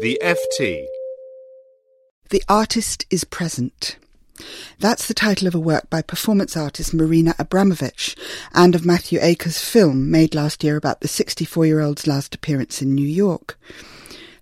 The FT. The Artist is Present. That's the title of a work by performance artist Marina Abramovic and of Matthew Akers' film made last year about the 64 year old's last appearance in New York.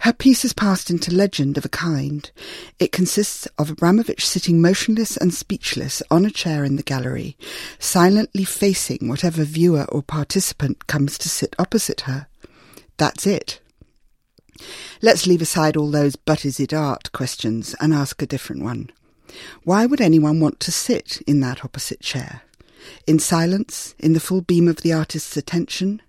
Her piece has passed into legend of a kind. It consists of Abramovic sitting motionless and speechless on a chair in the gallery, silently facing whatever viewer or participant comes to sit opposite her. That's it. Let's leave aside all those but is it art questions and ask a different one. Why would anyone want to sit in that opposite chair? In silence, in the full beam of the artist's attention?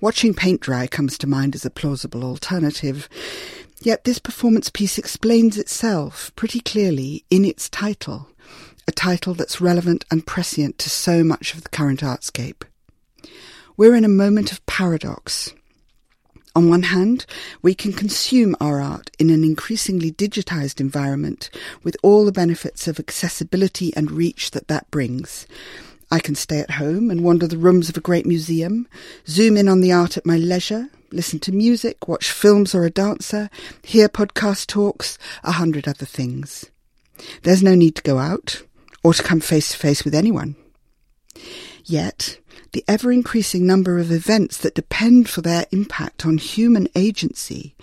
Watching paint dry comes to mind as a plausible alternative. Yet this performance piece explains itself pretty clearly in its title, a title that's relevant and prescient to so much of the current artscape. We're in a moment of paradox. On one hand, we can consume our art in an increasingly digitized environment with all the benefits of accessibility and reach that that brings. I can stay at home and wander the rooms of a great museum, zoom in on the art at my leisure, listen to music, watch films or a dancer, hear podcast talks, a hundred other things. There's no need to go out or to come face to face with anyone. Yet, the ever increasing number of events that depend for their impact on human agency,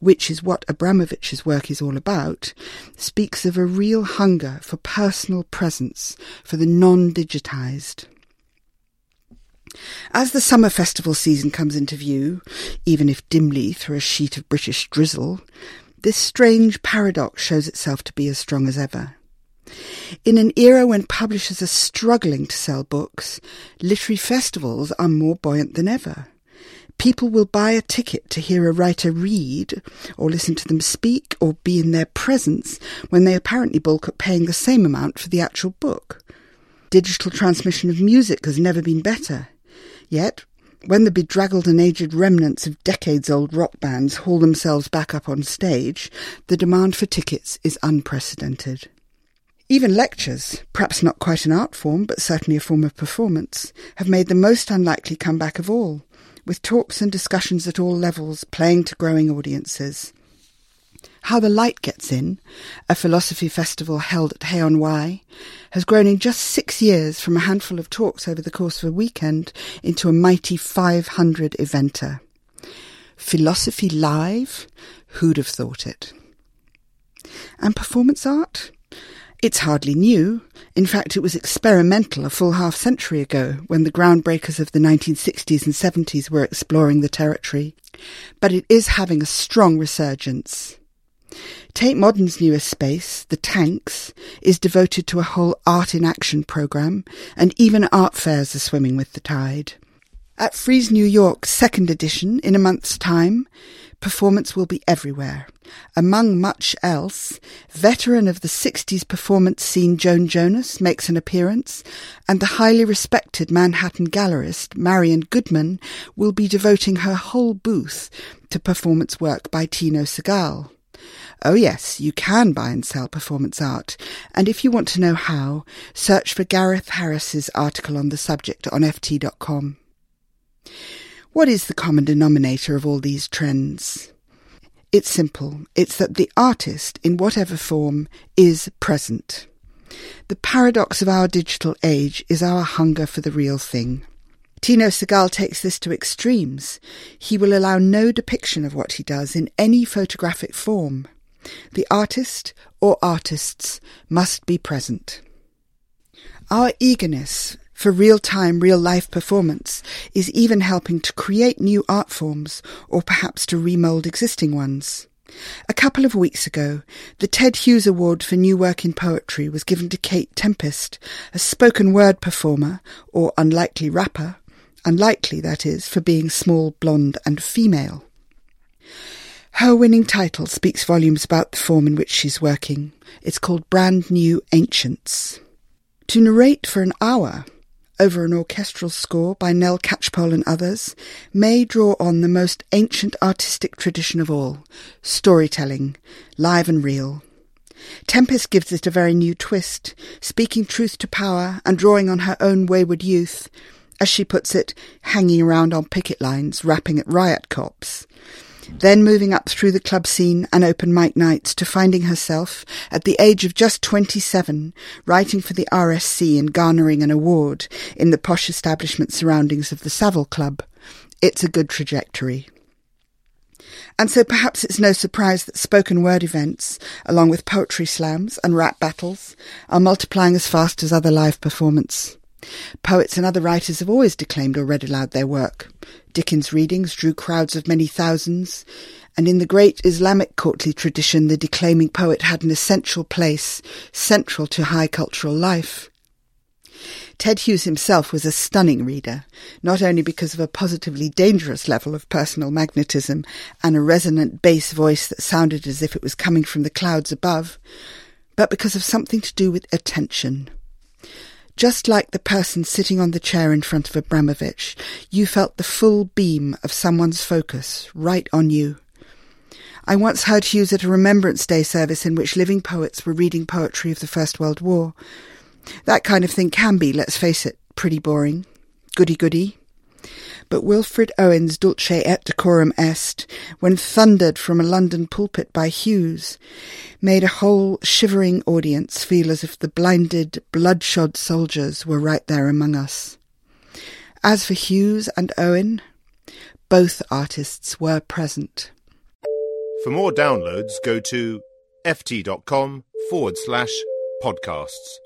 which is what Abramovic's work is all about, speaks of a real hunger for personal presence for the non-digitized. As the summer festival season comes into view, even if dimly through a sheet of British drizzle, this strange paradox shows itself to be as strong as ever. In an era when publishers are struggling to sell books, literary festivals are more buoyant than ever. People will buy a ticket to hear a writer read, or listen to them speak, or be in their presence when they apparently balk at paying the same amount for the actual book. Digital transmission of music has never been better. Yet, when the bedraggled and aged remnants of decades old rock bands haul themselves back up on stage, the demand for tickets is unprecedented. Even lectures, perhaps not quite an art form, but certainly a form of performance, have made the most unlikely comeback of all, with talks and discussions at all levels playing to growing audiences. How the Light Gets In, a philosophy festival held at Hay-on-Wye, has grown in just six years from a handful of talks over the course of a weekend into a mighty 500 eventer. Philosophy live? Who'd have thought it? And performance art? It's hardly new. In fact, it was experimental a full half century ago when the groundbreakers of the 1960s and 70s were exploring the territory. But it is having a strong resurgence. Tate Modern's newest space, The Tanks, is devoted to a whole art in action programme, and even art fairs are swimming with the tide. At Frieze New York's second edition, in a month's time, performance will be everywhere. Among much else, veteran of the 60s performance scene Joan Jonas makes an appearance, and the highly respected Manhattan gallerist Marian Goodman will be devoting her whole booth to performance work by Tino Sehgal. Oh yes, you can buy and sell performance art, and if you want to know how, search for Gareth Harris's article on the subject on ft.com. What is the common denominator of all these trends? It's simple. It's that the artist, in whatever form, is present. The paradox of our digital age is our hunger for the real thing. Tino Sehgal takes this to extremes. He will allow no depiction of what he does in any photographic form. The artist or artists must be present. Our eagerness for real-time, real-life performance is even helping to create new art forms or perhaps to remold existing ones. A couple of weeks ago, the Ted Hughes Award for New Work in Poetry was given to Kate Tempest, a spoken word performer, or unlikely rapper, Unlikely, that is, for being small, blonde, and female. Her winning title speaks volumes about the form in which she's working. It's called Brand New Ancients. To narrate for an hour over an orchestral score by Nell Catchpole and others may draw on the most ancient artistic tradition of all storytelling, live and real. Tempest gives it a very new twist, speaking truth to power and drawing on her own wayward youth, as she puts it, hanging around on picket lines, rapping at riot cops. Then moving up through the club scene and open mic nights to finding herself, at the age of just 27, writing for the RSC and garnering an award in the posh establishment surroundings of the Savile Club. It's a good trajectory. And so perhaps it's no surprise that spoken word events, along with poetry slams and rap battles, are multiplying as fast as other live performance. Poets and other writers have always declaimed or read aloud their work. Dickens' readings drew crowds of many thousands, and in the great Islamic courtly tradition, the declaiming poet had an essential place, central to high cultural life. Ted Hughes himself was a stunning reader, not only because of a positively dangerous level of personal magnetism and a resonant bass voice that sounded as if it was coming from the clouds above, but because of something to do with attention. Just like the person sitting on the chair in front of Abramovic, you felt the full beam of someone's focus right on you. I once heard Hughes at a Remembrance Day service in which living poets were reading poetry of the First World War. That kind of thing can be, let's face it, pretty boring. Goody goody but Wilfred Owen's Dulce et Decorum Est, when thundered from a London pulpit by Hughes, made a whole shivering audience feel as if the blinded, bloodshot soldiers were right there among us. As for Hughes and Owen, both artists were present. For more downloads, go to ft.com forward slash podcasts.